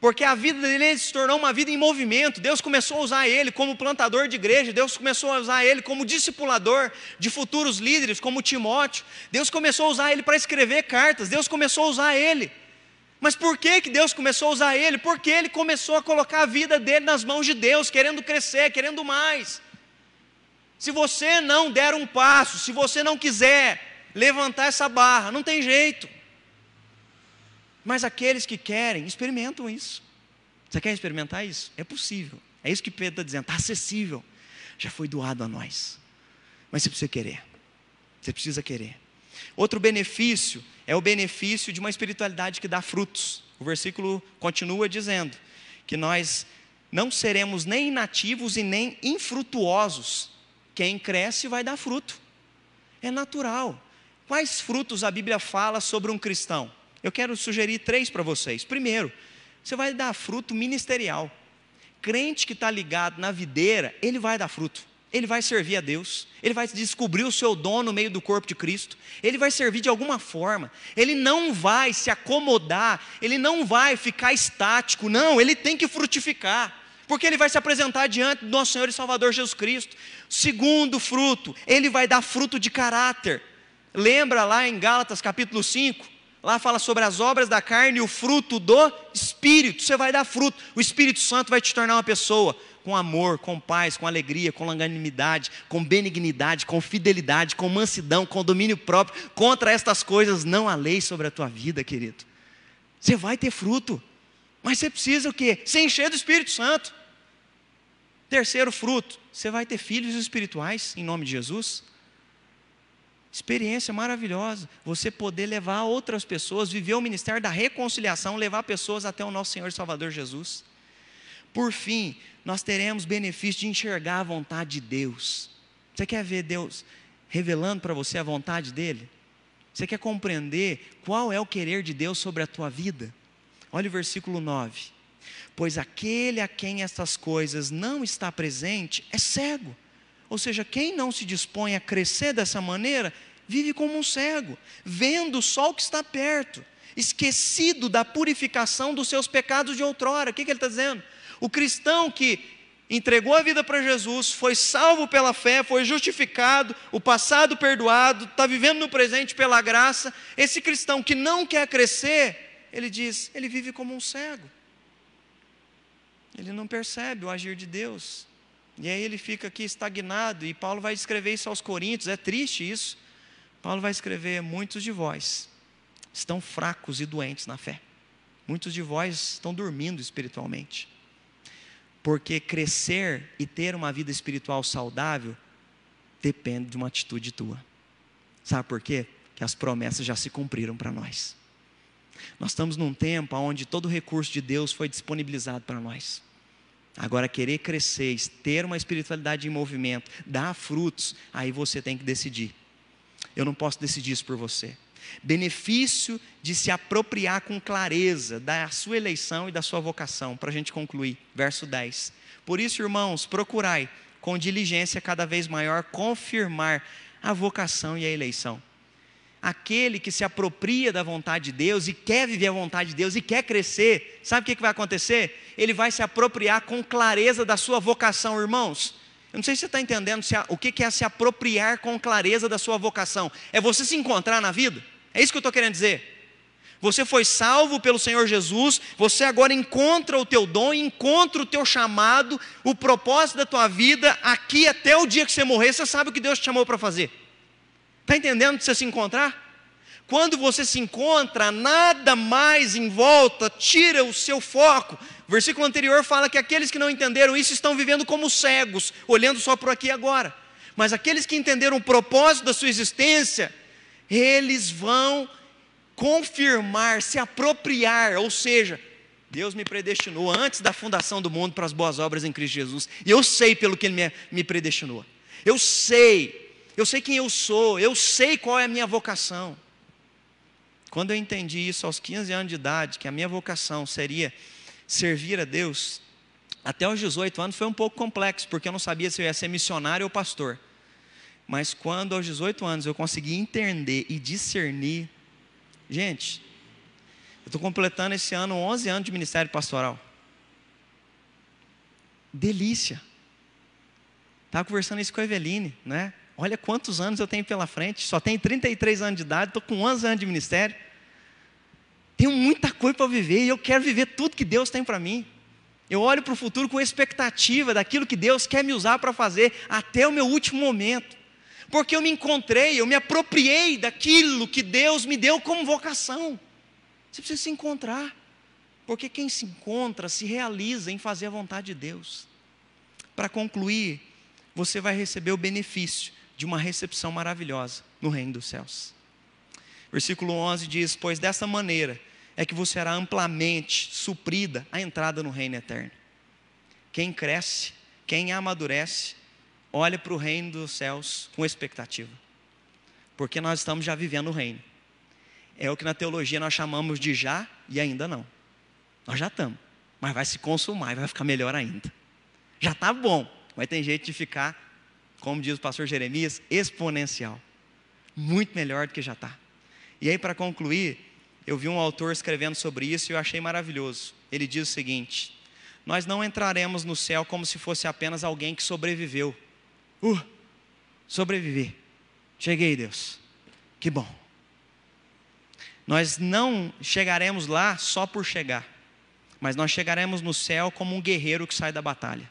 Porque a vida dele se tornou uma vida em movimento. Deus começou a usar ele como plantador de igreja, Deus começou a usar ele como discipulador de futuros líderes, como Timóteo. Deus começou a usar ele para escrever cartas, Deus começou a usar ele. Mas por que, que Deus começou a usar ele? Porque ele começou a colocar a vida dele nas mãos de Deus, querendo crescer, querendo mais. Se você não der um passo, se você não quiser levantar essa barra, não tem jeito. Mas aqueles que querem, experimentam isso. Você quer experimentar isso? É possível. É isso que Pedro está dizendo, está acessível. Já foi doado a nós. Mas você precisa querer. Você precisa querer. Outro benefício é o benefício de uma espiritualidade que dá frutos. O versículo continua dizendo que nós não seremos nem inativos e nem infrutuosos. Quem cresce vai dar fruto. É natural. Quais frutos a Bíblia fala sobre um cristão? Eu quero sugerir três para vocês. Primeiro, você vai dar fruto ministerial. Crente que está ligado na videira, ele vai dar fruto ele vai servir a Deus, ele vai descobrir o seu dom no meio do corpo de Cristo, ele vai servir de alguma forma, ele não vai se acomodar, ele não vai ficar estático, não, ele tem que frutificar, porque ele vai se apresentar diante do nosso Senhor e Salvador Jesus Cristo. Segundo fruto, ele vai dar fruto de caráter. Lembra lá em Gálatas capítulo 5? Lá fala sobre as obras da carne e o fruto do Espírito. Você vai dar fruto. O Espírito Santo vai te tornar uma pessoa com amor, com paz, com alegria, com longanimidade, com benignidade, com fidelidade, com mansidão, com domínio próprio. Contra estas coisas não há lei sobre a tua vida, querido. Você vai ter fruto, mas você precisa o quê? Se encher do Espírito Santo. Terceiro fruto, você vai ter filhos espirituais em nome de Jesus. Experiência maravilhosa, você poder levar outras pessoas, viver o ministério da reconciliação, levar pessoas até o nosso Senhor e Salvador Jesus. Por fim, nós teremos benefício de enxergar a vontade de Deus. Você quer ver Deus revelando para você a vontade dele? Você quer compreender qual é o querer de Deus sobre a tua vida? Olha o versículo 9. Pois aquele a quem estas coisas não está presente é cego. Ou seja, quem não se dispõe a crescer dessa maneira, vive como um cego, vendo só o que está perto, esquecido da purificação dos seus pecados de outrora. O que, que ele está dizendo? O cristão que entregou a vida para Jesus, foi salvo pela fé, foi justificado, o passado perdoado, está vivendo no presente pela graça. Esse cristão que não quer crescer, ele diz, ele vive como um cego. Ele não percebe o agir de Deus. E aí ele fica aqui estagnado, e Paulo vai escrever isso aos Coríntios, é triste isso. Paulo vai escrever: muitos de vós estão fracos e doentes na fé, muitos de vós estão dormindo espiritualmente. Porque crescer e ter uma vida espiritual saudável depende de uma atitude tua. Sabe por quê? Que as promessas já se cumpriram para nós. Nós estamos num tempo onde todo o recurso de Deus foi disponibilizado para nós. Agora, querer crescer, ter uma espiritualidade em movimento, dar frutos, aí você tem que decidir. Eu não posso decidir isso por você. Benefício de se apropriar com clareza da sua eleição e da sua vocação, para a gente concluir. Verso 10. Por isso, irmãos, procurai com diligência cada vez maior confirmar a vocação e a eleição. Aquele que se apropria da vontade de Deus e quer viver a vontade de Deus e quer crescer, sabe o que vai acontecer? Ele vai se apropriar com clareza da sua vocação, irmãos. Eu não sei se você está entendendo o que é se apropriar com clareza da sua vocação. É você se encontrar na vida. É isso que eu estou querendo dizer. Você foi salvo pelo Senhor Jesus, você agora encontra o teu dom, encontra o teu chamado, o propósito da tua vida, aqui até o dia que você morrer, você sabe o que Deus te chamou para fazer. Está entendendo de você se encontrar? Quando você se encontra, nada mais em volta tira o seu foco. O versículo anterior fala que aqueles que não entenderam isso estão vivendo como cegos, olhando só por aqui e agora. Mas aqueles que entenderam o propósito da sua existência, eles vão confirmar, se apropriar, ou seja, Deus me predestinou antes da fundação do mundo para as boas obras em Cristo Jesus. E eu sei pelo que Ele me predestinou. Eu sei, eu sei quem eu sou, eu sei qual é a minha vocação. Quando eu entendi isso aos 15 anos de idade, que a minha vocação seria servir a Deus, até os 18 anos foi um pouco complexo, porque eu não sabia se eu ia ser missionário ou pastor. Mas quando aos 18 anos eu consegui entender e discernir Gente, eu estou completando esse ano 11 anos de ministério pastoral. Delícia. Estava conversando isso com a Eveline, né? Olha quantos anos eu tenho pela frente. Só tenho 33 anos de idade, estou com 11 anos de ministério. Tenho muita coisa para viver e eu quero viver tudo que Deus tem para mim. Eu olho para o futuro com expectativa daquilo que Deus quer me usar para fazer até o meu último momento porque eu me encontrei, eu me apropriei daquilo que Deus me deu como vocação. Você precisa se encontrar, porque quem se encontra se realiza em fazer a vontade de Deus. Para concluir, você vai receber o benefício de uma recepção maravilhosa no reino dos céus. Versículo 11 diz: Pois dessa maneira é que você será amplamente suprida a entrada no reino eterno. Quem cresce, quem amadurece, olha para o reino dos céus com expectativa, porque nós estamos já vivendo o reino. É o que na teologia nós chamamos de já e ainda não. Nós já estamos, mas vai se consumar e vai ficar melhor ainda. Já está bom, mas tem jeito de ficar, como diz o pastor Jeremias, exponencial. Muito melhor do que já está. E aí, para concluir, eu vi um autor escrevendo sobre isso e eu achei maravilhoso. Ele diz o seguinte: Nós não entraremos no céu como se fosse apenas alguém que sobreviveu Uh, sobreviver. Cheguei, Deus. Que bom. Nós não chegaremos lá só por chegar, mas nós chegaremos no céu como um guerreiro que sai da batalha.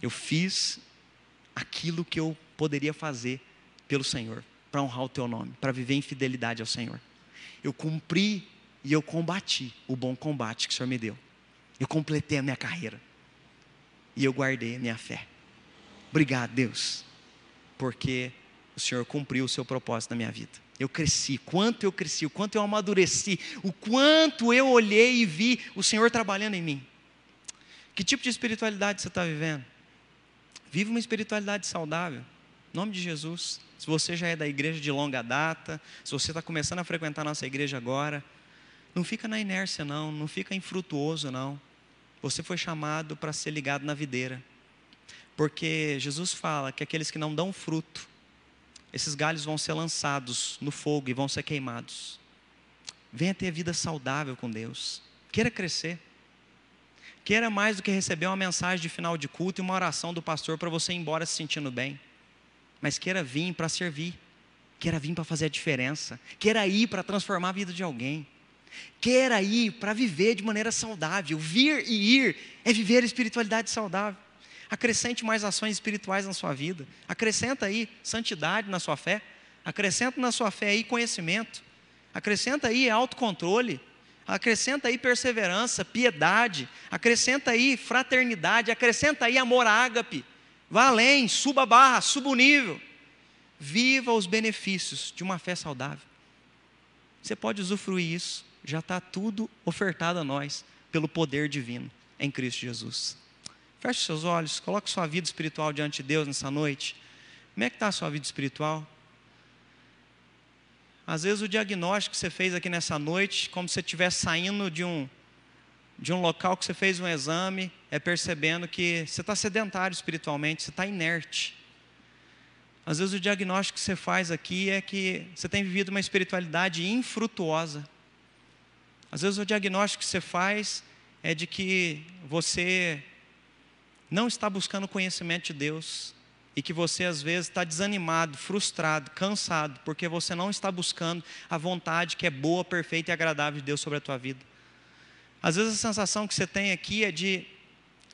Eu fiz aquilo que eu poderia fazer pelo Senhor, para honrar o teu nome, para viver em fidelidade ao Senhor. Eu cumpri e eu combati o bom combate que o Senhor me deu. Eu completei a minha carreira. E eu guardei a minha fé. Obrigado, Deus, porque o Senhor cumpriu o seu propósito na minha vida. Eu cresci, quanto eu cresci, o quanto eu amadureci, o quanto eu olhei e vi o Senhor trabalhando em mim. Que tipo de espiritualidade você está vivendo? Vive uma espiritualidade saudável, em nome de Jesus. Se você já é da igreja de longa data, se você está começando a frequentar a nossa igreja agora, não fica na inércia, não, não fica infrutuoso, não. Você foi chamado para ser ligado na videira. Porque Jesus fala que aqueles que não dão fruto, esses galhos vão ser lançados no fogo e vão ser queimados. Venha ter vida saudável com Deus. Queira crescer. Queira mais do que receber uma mensagem de final de culto e uma oração do pastor para você ir embora se sentindo bem. Mas queira vir para servir. Queira vir para fazer a diferença. Queira ir para transformar a vida de alguém. Queira ir para viver de maneira saudável. Vir e ir é viver a espiritualidade saudável. Acrescente mais ações espirituais na sua vida. Acrescenta aí santidade na sua fé. Acrescenta na sua fé aí conhecimento. Acrescenta aí autocontrole. Acrescenta aí perseverança, piedade. Acrescenta aí fraternidade. Acrescenta aí amor ágape. Vá além, suba a barra, suba o nível. Viva os benefícios de uma fé saudável. Você pode usufruir isso. Já está tudo ofertado a nós pelo poder divino. em Cristo Jesus. Feche seus olhos, coloque sua vida espiritual diante de Deus nessa noite. Como é que está a sua vida espiritual? Às vezes o diagnóstico que você fez aqui nessa noite, como se você estivesse saindo de um, de um local que você fez um exame, é percebendo que você está sedentário espiritualmente, você está inerte. Às vezes o diagnóstico que você faz aqui é que você tem vivido uma espiritualidade infrutuosa. Às vezes o diagnóstico que você faz é de que você não está buscando conhecimento de Deus e que você às vezes está desanimado, frustrado, cansado, porque você não está buscando a vontade que é boa, perfeita e agradável de Deus sobre a tua vida. Às vezes a sensação que você tem aqui é de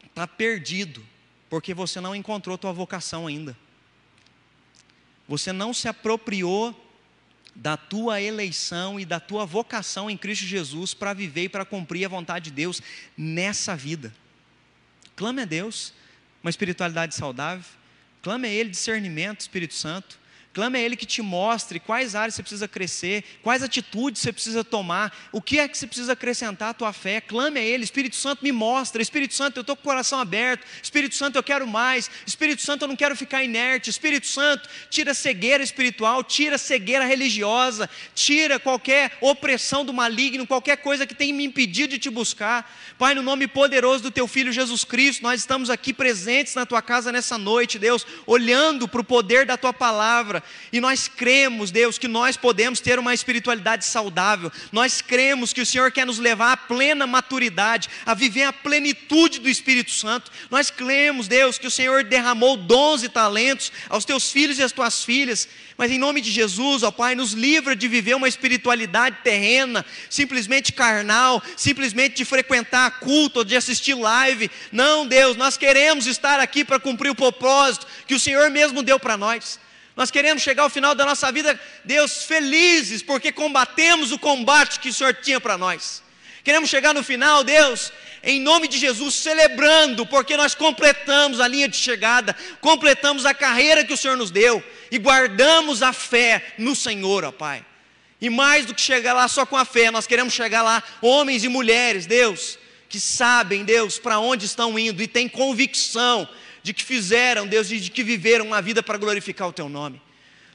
estar tá perdido, porque você não encontrou tua vocação ainda. Você não se apropriou da tua eleição e da tua vocação em Cristo Jesus para viver e para cumprir a vontade de Deus nessa vida. Clame a Deus uma espiritualidade saudável, clame a Ele discernimento, Espírito Santo, Clame a Ele que te mostre quais áreas você precisa crescer, quais atitudes você precisa tomar, o que é que você precisa acrescentar à tua fé. Clame a Ele, Espírito Santo me mostra, Espírito Santo eu estou com o coração aberto, Espírito Santo eu quero mais, Espírito Santo eu não quero ficar inerte, Espírito Santo tira a cegueira espiritual, tira a cegueira religiosa, tira qualquer opressão do maligno, qualquer coisa que tenha me impedido de te buscar. Pai, no nome poderoso do Teu Filho Jesus Cristo, nós estamos aqui presentes na Tua casa nessa noite, Deus, olhando para o poder da Tua palavra e nós cremos, Deus, que nós podemos ter uma espiritualidade saudável. Nós cremos que o Senhor quer nos levar à plena maturidade, a viver a plenitude do Espírito Santo. Nós cremos, Deus, que o Senhor derramou dons e talentos aos teus filhos e às tuas filhas. Mas em nome de Jesus, ó Pai, nos livra de viver uma espiritualidade terrena, simplesmente carnal, simplesmente de frequentar culto, de assistir live. Não, Deus, nós queremos estar aqui para cumprir o propósito que o Senhor mesmo deu para nós. Nós queremos chegar ao final da nossa vida, Deus, felizes, porque combatemos o combate que o Senhor tinha para nós. Queremos chegar no final, Deus, em nome de Jesus, celebrando, porque nós completamos a linha de chegada, completamos a carreira que o Senhor nos deu e guardamos a fé no Senhor, ó Pai. E mais do que chegar lá só com a fé, nós queremos chegar lá, homens e mulheres, Deus, que sabem, Deus, para onde estão indo e têm convicção de que fizeram, Deus, de que viveram uma vida para glorificar o Teu nome.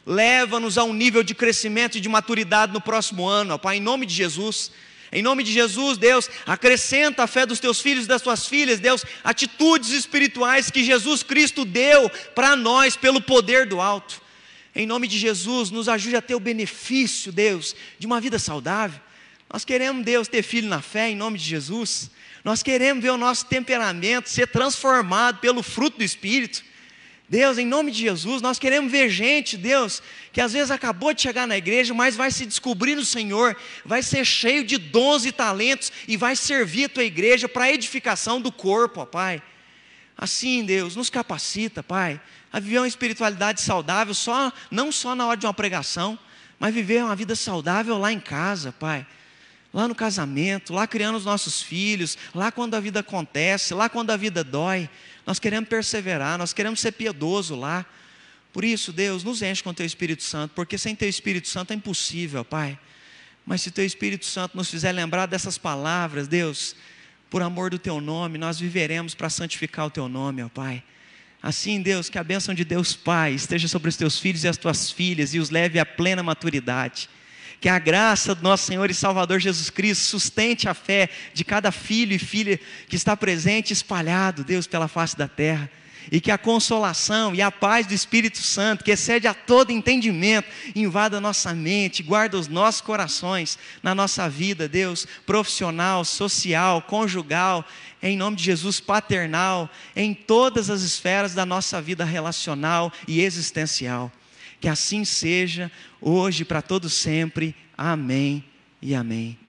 Leva-nos a um nível de crescimento e de maturidade no próximo ano, ó Pai, em nome de Jesus. Em nome de Jesus, Deus, acrescenta a fé dos teus filhos e das tuas filhas, Deus, atitudes espirituais que Jesus Cristo deu para nós pelo poder do alto. Em nome de Jesus, nos ajude a ter o benefício, Deus, de uma vida saudável. Nós queremos, Deus, ter filho na fé, em nome de Jesus. Nós queremos ver o nosso temperamento ser transformado pelo fruto do Espírito. Deus, em nome de Jesus, nós queremos ver gente, Deus, que às vezes acabou de chegar na igreja, mas vai se descobrir no Senhor, vai ser cheio de dons e talentos e vai servir a tua igreja para a edificação do corpo, ó Pai. Assim, Deus, nos capacita, Pai, a viver uma espiritualidade saudável, só, não só na hora de uma pregação, mas viver uma vida saudável lá em casa, Pai lá no casamento, lá criando os nossos filhos, lá quando a vida acontece, lá quando a vida dói. Nós queremos perseverar, nós queremos ser piedoso lá. Por isso, Deus, nos enche com o Teu Espírito Santo, porque sem Teu Espírito Santo é impossível, Pai. Mas se Teu Espírito Santo nos fizer lembrar dessas palavras, Deus, por amor do Teu nome, nós viveremos para santificar o Teu nome, ó Pai. Assim, Deus, que a bênção de Deus Pai esteja sobre os Teus filhos e as Tuas filhas e os leve à plena maturidade que a graça do nosso Senhor e Salvador Jesus Cristo sustente a fé de cada filho e filha que está presente, espalhado, Deus, pela face da terra. E que a consolação e a paz do Espírito Santo, que excede a todo entendimento, invada a nossa mente, guarda os nossos corações na nossa vida, Deus, profissional, social, conjugal, em nome de Jesus, paternal, em todas as esferas da nossa vida relacional e existencial. Que assim seja, hoje, para todo sempre. Amém e amém.